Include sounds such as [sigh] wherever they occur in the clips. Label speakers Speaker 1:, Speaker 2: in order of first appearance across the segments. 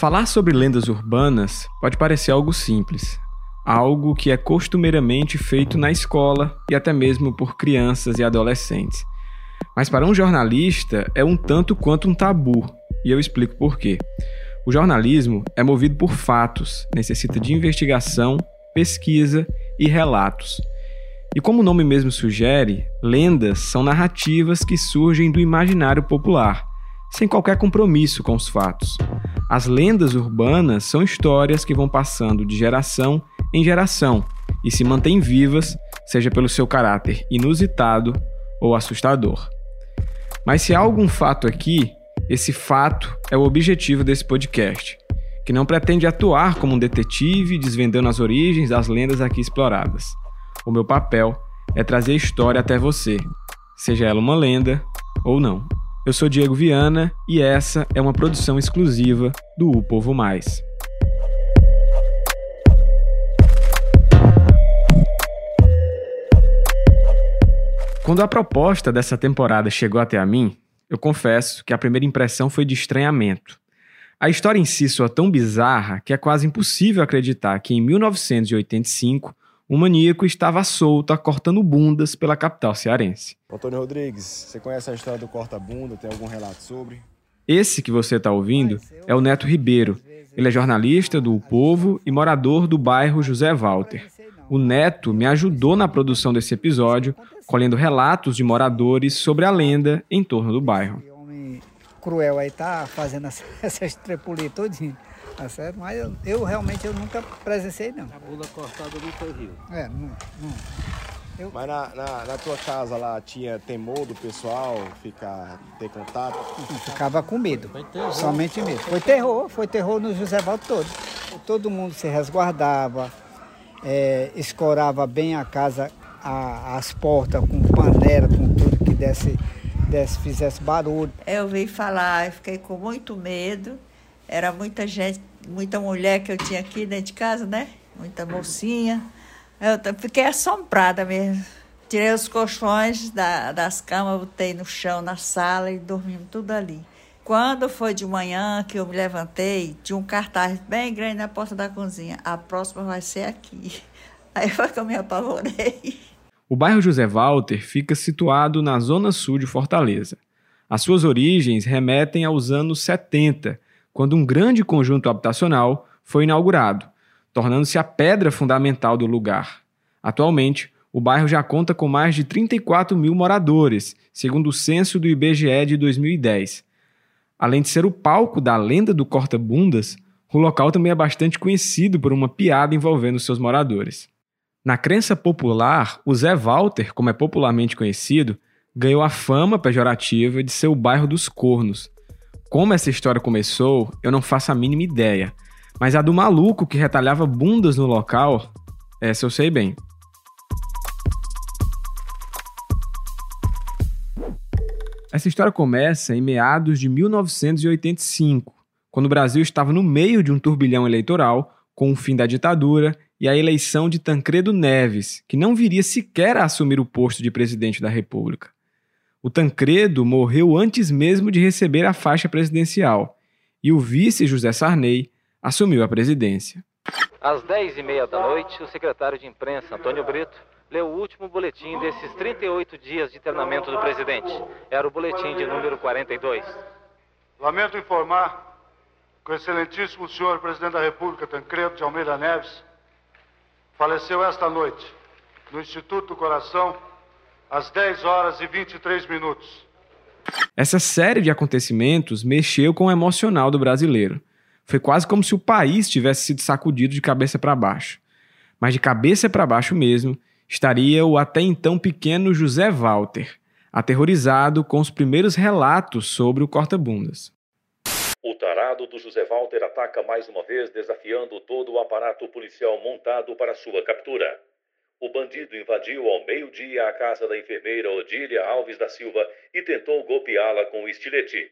Speaker 1: Falar sobre lendas urbanas pode parecer algo simples, algo que é costumeiramente feito na escola e até mesmo por crianças e adolescentes. Mas para um jornalista é um tanto quanto um tabu, e eu explico por quê. O jornalismo é movido por fatos, necessita de investigação, pesquisa e relatos. E como o nome mesmo sugere, lendas são narrativas que surgem do imaginário popular, sem qualquer compromisso com os fatos. As lendas urbanas são histórias que vão passando de geração em geração e se mantêm vivas, seja pelo seu caráter inusitado ou assustador. Mas se há algum fato aqui, esse fato é o objetivo desse podcast, que não pretende atuar como um detetive desvendando as origens das lendas aqui exploradas. O meu papel é trazer a história até você, seja ela uma lenda ou não. Eu sou Diego Viana e essa é uma produção exclusiva do O Povo Mais. Quando a proposta dessa temporada chegou até a mim, eu confesso que a primeira impressão foi de estranhamento. A história em si soa tão bizarra que é quase impossível acreditar que em 1985 um maníaco estava solto, cortando bundas pela capital cearense.
Speaker 2: Antônio Rodrigues, você conhece a história do corta-bunda? Tem algum relato sobre?
Speaker 1: Esse que você está ouvindo é o Neto Ribeiro. Ele é jornalista do o Povo e morador do bairro José Walter. O Neto me ajudou na produção desse episódio, colhendo relatos de moradores sobre a lenda em torno do bairro.
Speaker 3: O homem cruel aí tá fazendo [laughs] essas trepulias todinho. Tá certo? Mas eu, eu, realmente eu nunca presenciei, não.
Speaker 4: A bula cortada no rio.
Speaker 3: É, não. não.
Speaker 2: Eu... Mas na, na, na, tua casa lá tinha temor do pessoal ficar, ter contato?
Speaker 3: Ficava com medo. Somente medo. Foi terror, foi terror no José Valdo todo. Todo mundo se resguardava, é, escorava bem a casa, a, as portas com panela, com tudo que desse, desse, fizesse barulho.
Speaker 5: Eu vi falar, eu fiquei com muito medo. Era muita gente muita mulher que eu tinha aqui dentro de casa, né? Muita mocinha. Eu fiquei assombrada mesmo. Tirei os colchões da, das camas, botei no chão, na sala e dormimos tudo ali. Quando foi de manhã que eu me levantei, tinha um cartaz bem grande na porta da cozinha. A próxima vai ser aqui. [laughs] Aí foi que eu me apavorei.
Speaker 1: O bairro José Walter fica situado na zona sul de Fortaleza. As suas origens remetem aos anos 70, quando um grande conjunto habitacional foi inaugurado, tornando-se a pedra fundamental do lugar. Atualmente, o bairro já conta com mais de 34 mil moradores, segundo o censo do IBGE de 2010. Além de ser o palco da lenda do corta-bundas, o local também é bastante conhecido por uma piada envolvendo seus moradores. Na crença popular, o Zé Walter, como é popularmente conhecido, ganhou a fama pejorativa de ser o bairro dos cornos, como essa história começou, eu não faço a mínima ideia. Mas a do maluco que retalhava bundas no local, essa eu sei bem. Essa história começa em meados de 1985, quando o Brasil estava no meio de um turbilhão eleitoral com o fim da ditadura e a eleição de Tancredo Neves, que não viria sequer a assumir o posto de presidente da República. O Tancredo morreu antes mesmo de receber a faixa presidencial e o vice José Sarney assumiu a presidência.
Speaker 6: Às 10h30 da noite, o secretário de imprensa, Antônio Brito, leu o último boletim desses 38 dias de internamento do presidente. Era o boletim de número 42.
Speaker 7: Lamento informar que o excelentíssimo senhor presidente da República, Tancredo de Almeida Neves, faleceu esta noite no Instituto do Coração às 10 horas e 23 minutos.
Speaker 1: Essa série de acontecimentos mexeu com o emocional do brasileiro. Foi quase como se o país tivesse sido sacudido de cabeça para baixo. Mas de cabeça para baixo mesmo estaria o até então pequeno José Walter, aterrorizado com os primeiros relatos sobre o corta-bundas.
Speaker 8: O tarado do José Walter ataca mais uma vez, desafiando todo o aparato policial montado para sua captura o bandido invadiu ao meio-dia a casa da enfermeira Odília Alves da Silva e tentou golpeá-la com o estilete.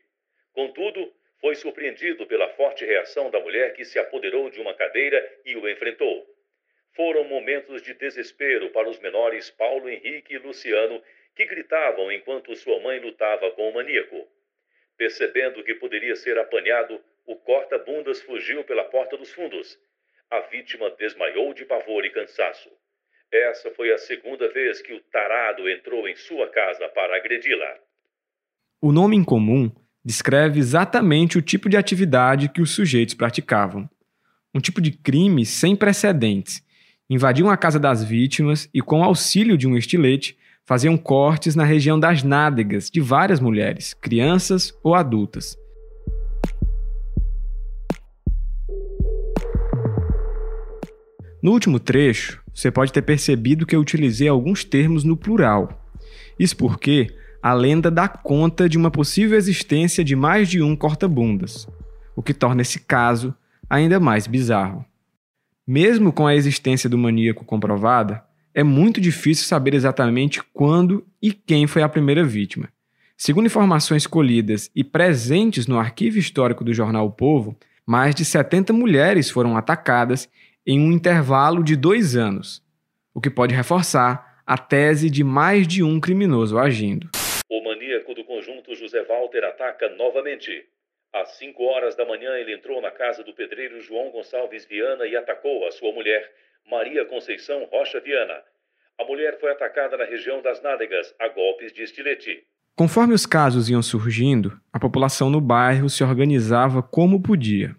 Speaker 8: Contudo, foi surpreendido pela forte reação da mulher que se apoderou de uma cadeira e o enfrentou. Foram momentos de desespero para os menores Paulo Henrique e Luciano, que gritavam enquanto sua mãe lutava com o maníaco. Percebendo que poderia ser apanhado, O corta-bundas fugiu pela porta dos fundos. A vítima desmaiou de pavor e cansaço. Essa foi a segunda vez que o tarado entrou em sua casa para agredi-la.
Speaker 1: O nome em comum descreve exatamente o tipo de atividade que os sujeitos praticavam. Um tipo de crime sem precedentes. Invadiam a casa das vítimas e, com auxílio de um estilete, faziam cortes na região das nádegas de várias mulheres, crianças ou adultas. No último trecho, você pode ter percebido que eu utilizei alguns termos no plural. Isso porque a lenda dá conta de uma possível existência de mais de um corta-bundas, o que torna esse caso ainda mais bizarro. Mesmo com a existência do maníaco comprovada, é muito difícil saber exatamente quando e quem foi a primeira vítima. Segundo informações colhidas e presentes no arquivo histórico do jornal o Povo, mais de 70 mulheres foram atacadas em um intervalo de dois anos, o que pode reforçar a tese de mais de um criminoso agindo.
Speaker 8: O maníaco do conjunto José Walter ataca novamente. Às 5 horas da manhã, ele entrou na casa do pedreiro João Gonçalves Viana e atacou a sua mulher, Maria Conceição Rocha Viana. A mulher foi atacada na região das nádegas a golpes de estilete.
Speaker 1: Conforme os casos iam surgindo, a população no bairro se organizava como podia.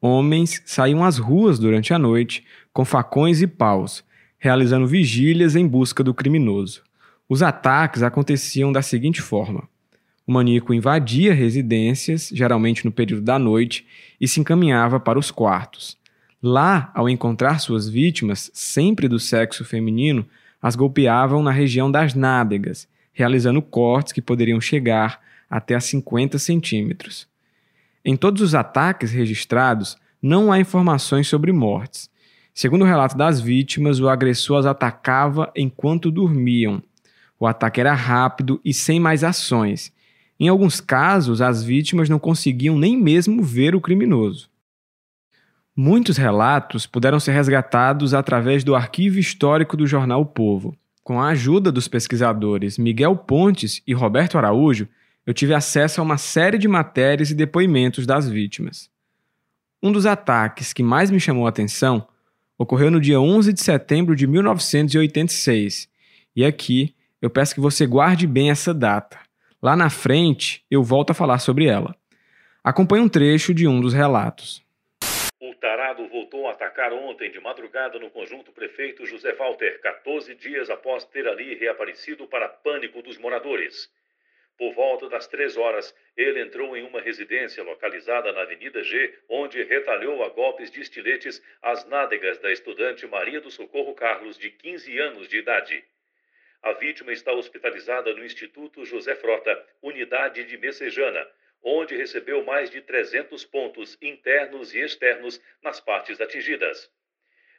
Speaker 1: Homens saíam às ruas durante a noite com facões e paus, realizando vigílias em busca do criminoso. Os ataques aconteciam da seguinte forma: o maníaco invadia residências, geralmente no período da noite, e se encaminhava para os quartos. Lá, ao encontrar suas vítimas, sempre do sexo feminino, as golpeavam na região das nádegas, realizando cortes que poderiam chegar até a 50 centímetros. Em todos os ataques registrados, não há informações sobre mortes. Segundo o relato das vítimas, o agressor as atacava enquanto dormiam. O ataque era rápido e sem mais ações. Em alguns casos, as vítimas não conseguiam nem mesmo ver o criminoso. Muitos relatos puderam ser resgatados através do arquivo histórico do jornal o Povo. Com a ajuda dos pesquisadores Miguel Pontes e Roberto Araújo, eu tive acesso a uma série de matérias e depoimentos das vítimas. Um dos ataques que mais me chamou a atenção ocorreu no dia 11 de setembro de 1986. E aqui eu peço que você guarde bem essa data. Lá na frente eu volto a falar sobre ela. Acompanhe um trecho de um dos relatos.
Speaker 8: O tarado voltou a atacar ontem de madrugada no conjunto prefeito José Walter, 14 dias após ter ali reaparecido para pânico dos moradores. Por volta das três horas, ele entrou em uma residência localizada na Avenida G, onde retalhou a golpes de estiletes as nádegas da estudante Maria do Socorro Carlos, de 15 anos de idade. A vítima está hospitalizada no Instituto José Frota, unidade de Messejana, onde recebeu mais de 300 pontos internos e externos nas partes atingidas.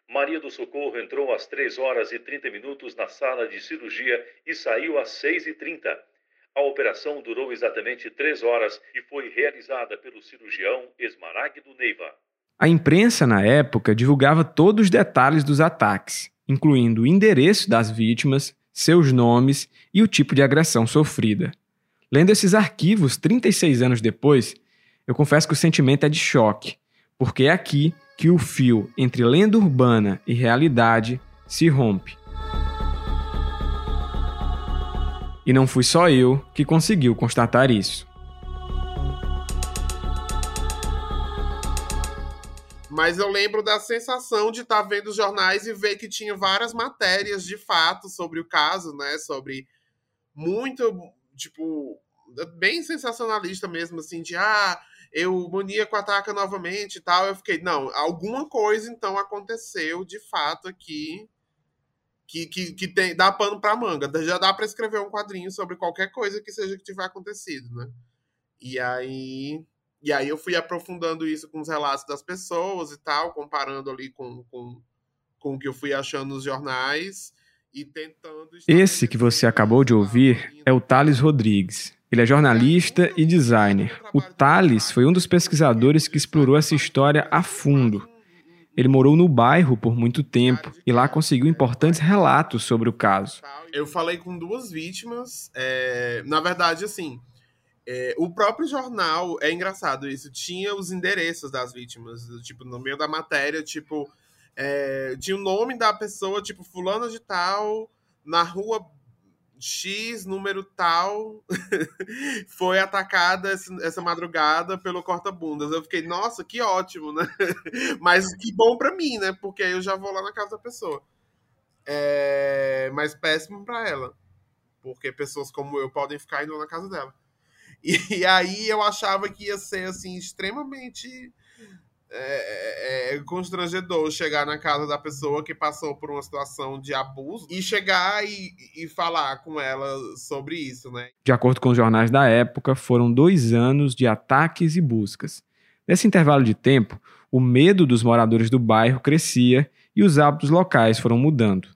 Speaker 8: Maria do Socorro entrou às 3 horas e 30 minutos na sala de cirurgia e saiu às 6 e 30 a operação durou exatamente três horas e foi realizada pelo cirurgião Esmaragdo Neiva.
Speaker 1: A imprensa, na época, divulgava todos os detalhes dos ataques, incluindo o endereço das vítimas, seus nomes e o tipo de agressão sofrida. Lendo esses arquivos 36 anos depois, eu confesso que o sentimento é de choque, porque é aqui que o fio entre lenda urbana e realidade se rompe. E não fui só eu que conseguiu constatar isso.
Speaker 9: Mas eu lembro da sensação de estar tá vendo os jornais e ver que tinha várias matérias de fato sobre o caso, né? Sobre muito, tipo, bem sensacionalista mesmo, assim, de ah, eu maníaco ataca novamente e tal. Eu fiquei, não, alguma coisa então aconteceu de fato aqui que, que, que tem, dá pano para manga. Já dá para escrever um quadrinho sobre qualquer coisa que seja que tiver acontecido, né? E aí, e aí eu fui aprofundando isso com os relatos das pessoas e tal, comparando ali com, com, com o que eu fui achando nos jornais e tentando.
Speaker 1: Esse que você acabou de ouvir é o Thales Rodrigues. Ele é jornalista e designer. O Thales foi um dos pesquisadores que explorou essa história a fundo ele morou no bairro por muito tempo e lá conseguiu importantes relatos sobre o caso.
Speaker 9: Eu falei com duas vítimas. É... Na verdade, assim, É, o próprio jornal, é engraçado isso, tinha os endereços das vítimas, tipo, no meio da matéria, tipo, é, tinha o nome da pessoa, tipo, fulano de tal, na rua X, número tal, [laughs] foi atacada essa madrugada pelo corta-bundas. Eu fiquei, nossa, que ótimo, né? [laughs] Mas que bom para mim, né? Porque aí eu já vou lá na casa da pessoa. É... Mas péssimo para ela. Porque pessoas como eu podem ficar indo na casa dela. [laughs] E, aí eu achava que ia ser, assim, extremamente é, é, é, constrangedor chegar na casa da pessoa que passou por uma situação de abuso e chegar e, e falar com ela sobre isso, né?
Speaker 1: De acordo com os jornais da época, foram dois anos de ataques e buscas. Nesse intervalo de tempo, o medo dos moradores do bairro crescia e os hábitos locais foram mudando.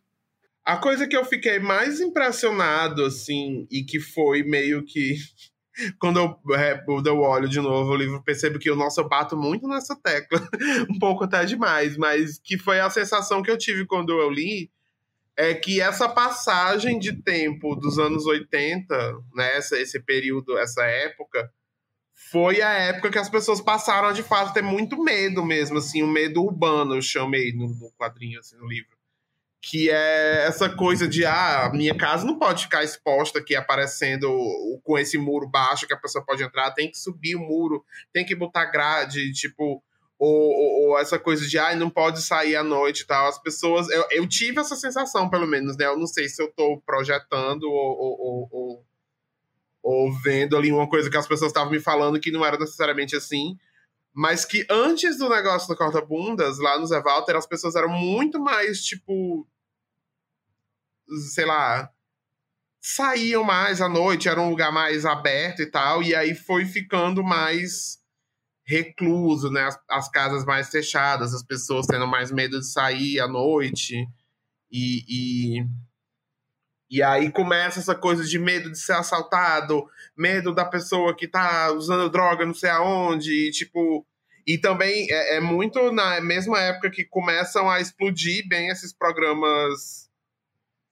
Speaker 9: A coisa que eu fiquei mais impressionado, assim, e que foi meio que quando eu, é, eu olho de novo o livro, percebo que o nosso eu bato muito nessa tecla, [laughs] um pouco até demais, mas que foi a sensação que eu tive quando eu li, é que essa passagem de tempo dos anos 80, né, essa, esse período, essa época, foi a época que as pessoas passaram a, de fato, ter muito medo mesmo, assim, o um medo urbano, eu chamei no, no quadrinho, assim, no livro que é essa coisa de ah, minha casa não pode ficar exposta aqui aparecendo com esse muro baixo que a pessoa pode entrar, tem que subir o muro, tem que botar grade, tipo, ou, ou, ou essa coisa de ah, não pode sair à noite e tal. As pessoas, eu, eu, tive essa sensação, pelo menos, né? Eu não sei se eu tô projetando ou, ou, ou, ou vendo ali uma coisa que as pessoas estavam me falando que não era necessariamente assim mas que antes do negócio do corta-bundas, lá no Zé Walter, as pessoas eram muito mais, tipo, sei lá, saíam mais à noite, era um lugar mais aberto e tal, e aí foi ficando mais recluso, né? As, as, casas mais fechadas, as pessoas tendo mais medo de sair à noite. E, e, e aí começa essa coisa de medo de ser assaltado, medo da pessoa que tá usando droga não sei aonde, e, tipo. E também é, é muito na mesma época que começam a explodir bem esses programas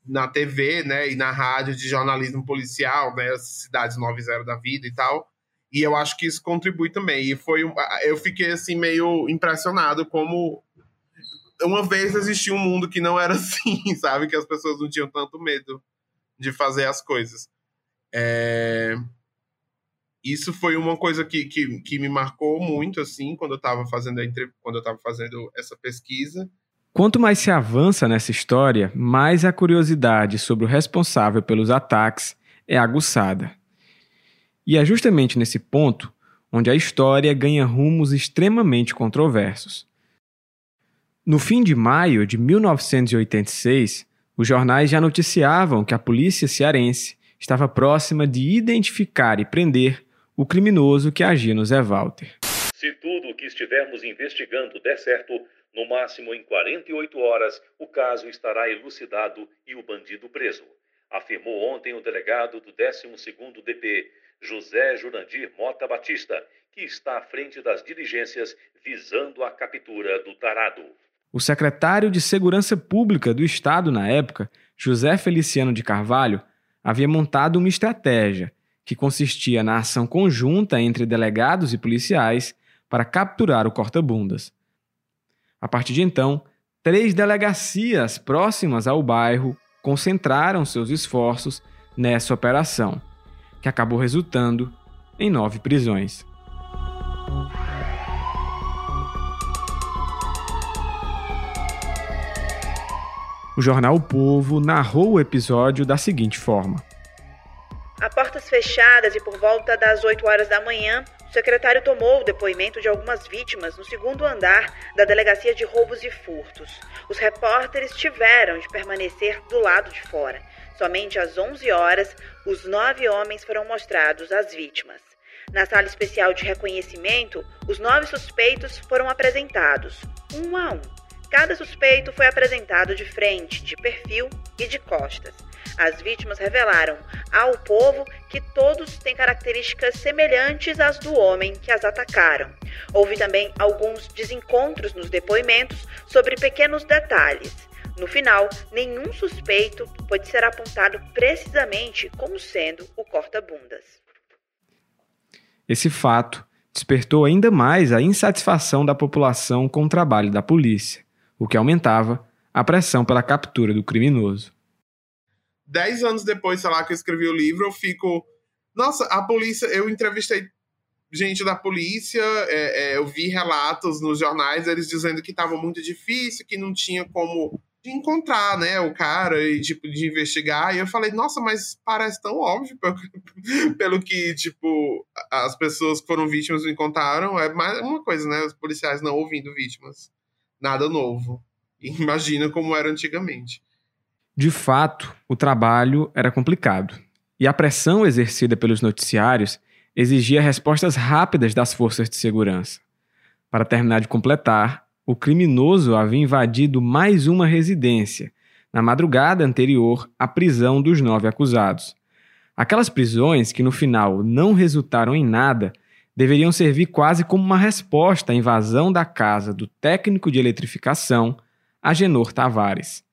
Speaker 9: na TV, né, e na rádio de jornalismo policial, né, cidades 90 da vida e tal. E eu acho que isso contribui também. E foi eu fiquei assim meio impressionado como uma vez existia um mundo que não era [laughs] assim, sabe, que as pessoas não tinham tanto medo de fazer as coisas. É... Isso foi uma coisa que, que, que me marcou muito assim quando eu estava fazendo a quando eu estava fazendo essa pesquisa
Speaker 1: Quanto mais se avança nessa história, mais a curiosidade sobre o responsável pelos ataques é aguçada. E é justamente nesse ponto onde a história ganha rumos extremamente controversos. No fim de maio de 1986, os jornais já noticiavam que a polícia cearense estava próxima de identificar e prender o criminoso que agia no Zé Walter.
Speaker 8: Se tudo o que estivermos investigando der certo, no máximo em 48 horas, o caso estará elucidado e o bandido preso, afirmou ontem o delegado do 12º DP, José Jurandir Mota Batista, que está à frente das diligências visando a captura do tarado.
Speaker 1: O secretário de Segurança Pública do Estado na época, José Feliciano de Carvalho, havia montado uma estratégia que consistia na ação conjunta entre delegados e policiais para capturar o corta-bundas. A partir de então, três delegacias próximas ao bairro concentraram seus esforços nessa operação, que acabou resultando em nove prisões. O jornal o Povo narrou o episódio da seguinte forma:
Speaker 10: A portas fechadas e por volta das 8 horas da manhã, o secretário tomou o depoimento de algumas vítimas no segundo andar da Delegacia de Roubos e Furtos. Os repórteres tiveram de permanecer do lado de fora. Somente às 11 horas, os nove homens foram mostrados às vítimas. Na sala especial de reconhecimento, os nove suspeitos foram apresentados, um a um. Cada suspeito foi apresentado de frente, de perfil e de costas. As vítimas revelaram ao povo que todos têm características semelhantes às do homem que as atacaram. Houve também alguns desencontros nos depoimentos sobre pequenos detalhes. No final, nenhum suspeito pode ser apontado precisamente como sendo o corta-bundas.
Speaker 1: Esse fato despertou ainda mais a insatisfação da população com o trabalho da polícia, o que aumentava a pressão pela captura do criminoso.
Speaker 9: Dez anos depois, sei lá, que eu escrevi o livro, eu fico. Nossa, a polícia. Eu entrevistei gente da polícia, é, é, eu vi relatos nos jornais, eles dizendo que estava muito difícil, que não tinha como encontrar, né, o cara e, tipo, de investigar. E eu falei, nossa, mas parece tão óbvio pelo, [laughs] pelo que, tipo, as pessoas que foram vítimas me contaram. É mais uma coisa, né, os policiais não ouvindo vítimas. Nada novo. [laughs] Imagina como era antigamente.
Speaker 1: De fato, o trabalho era complicado. E a pressão exercida pelos noticiários exigia respostas rápidas das forças de segurança. Para terminar de completar, o criminoso havia invadido mais uma residência, na madrugada anterior à prisão dos nove acusados. Aquelas prisões que no final não resultaram em nada deveriam servir quase como uma resposta à invasão da casa do técnico de eletrificação, Agenor Tavares.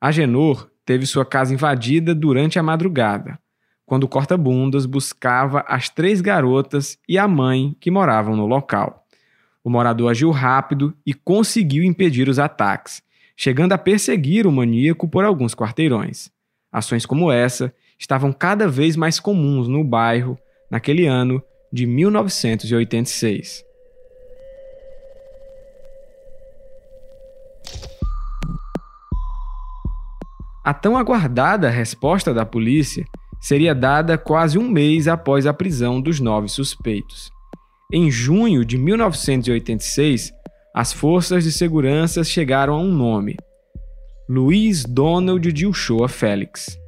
Speaker 1: Agenor teve sua casa invadida durante a madrugada quando corta-bundas buscava as três garotas e a mãe que moravam no local. O morador agiu rápido e conseguiu impedir os ataques, chegando a perseguir o maníaco por alguns quarteirões. Ações como essa estavam cada vez mais comuns no bairro naquele ano de 1986. A tão aguardada resposta da polícia seria dada quase um mês após a prisão dos nove suspeitos. Em junho de 1986, as forças de segurança chegaram a um nome: Luiz Donald de Uchoa Félix.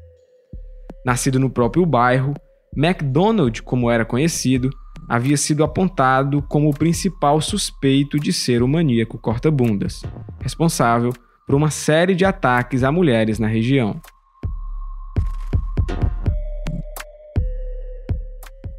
Speaker 1: Nascido no próprio bairro, MacDonald, como era conhecido, havia sido apontado como o principal suspeito de ser o maníaco corta-bundas, responsável por uma série de ataques a mulheres na região.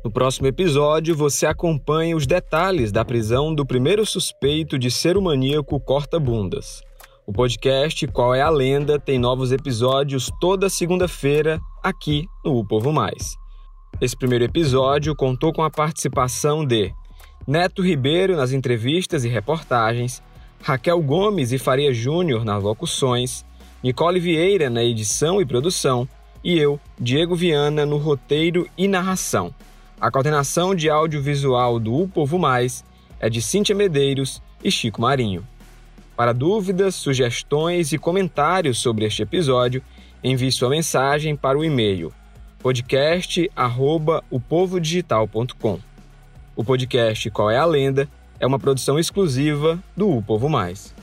Speaker 1: No próximo episódio, você acompanha os detalhes da prisão do primeiro suspeito de ser maníaco corta-bundas. O podcast Qual é a Lenda tem novos episódios toda segunda-feira aqui no O Povo Mais. Esse primeiro episódio contou com a participação de Neto Ribeiro nas entrevistas e reportagens, Raquel Gomes e Faria Júnior nas locuções, Nicole Vieira na edição e produção e eu, Diego Viana, no roteiro e narração. A coordenação de audiovisual do O Povo Mais é de Cíntia Medeiros e Chico Marinho. Para dúvidas, sugestões e comentários sobre este episódio, envie sua mensagem para o e-mail podcast@opovodigital.com. O podcast Qual é a Lenda é uma produção exclusiva do O Povo Mais.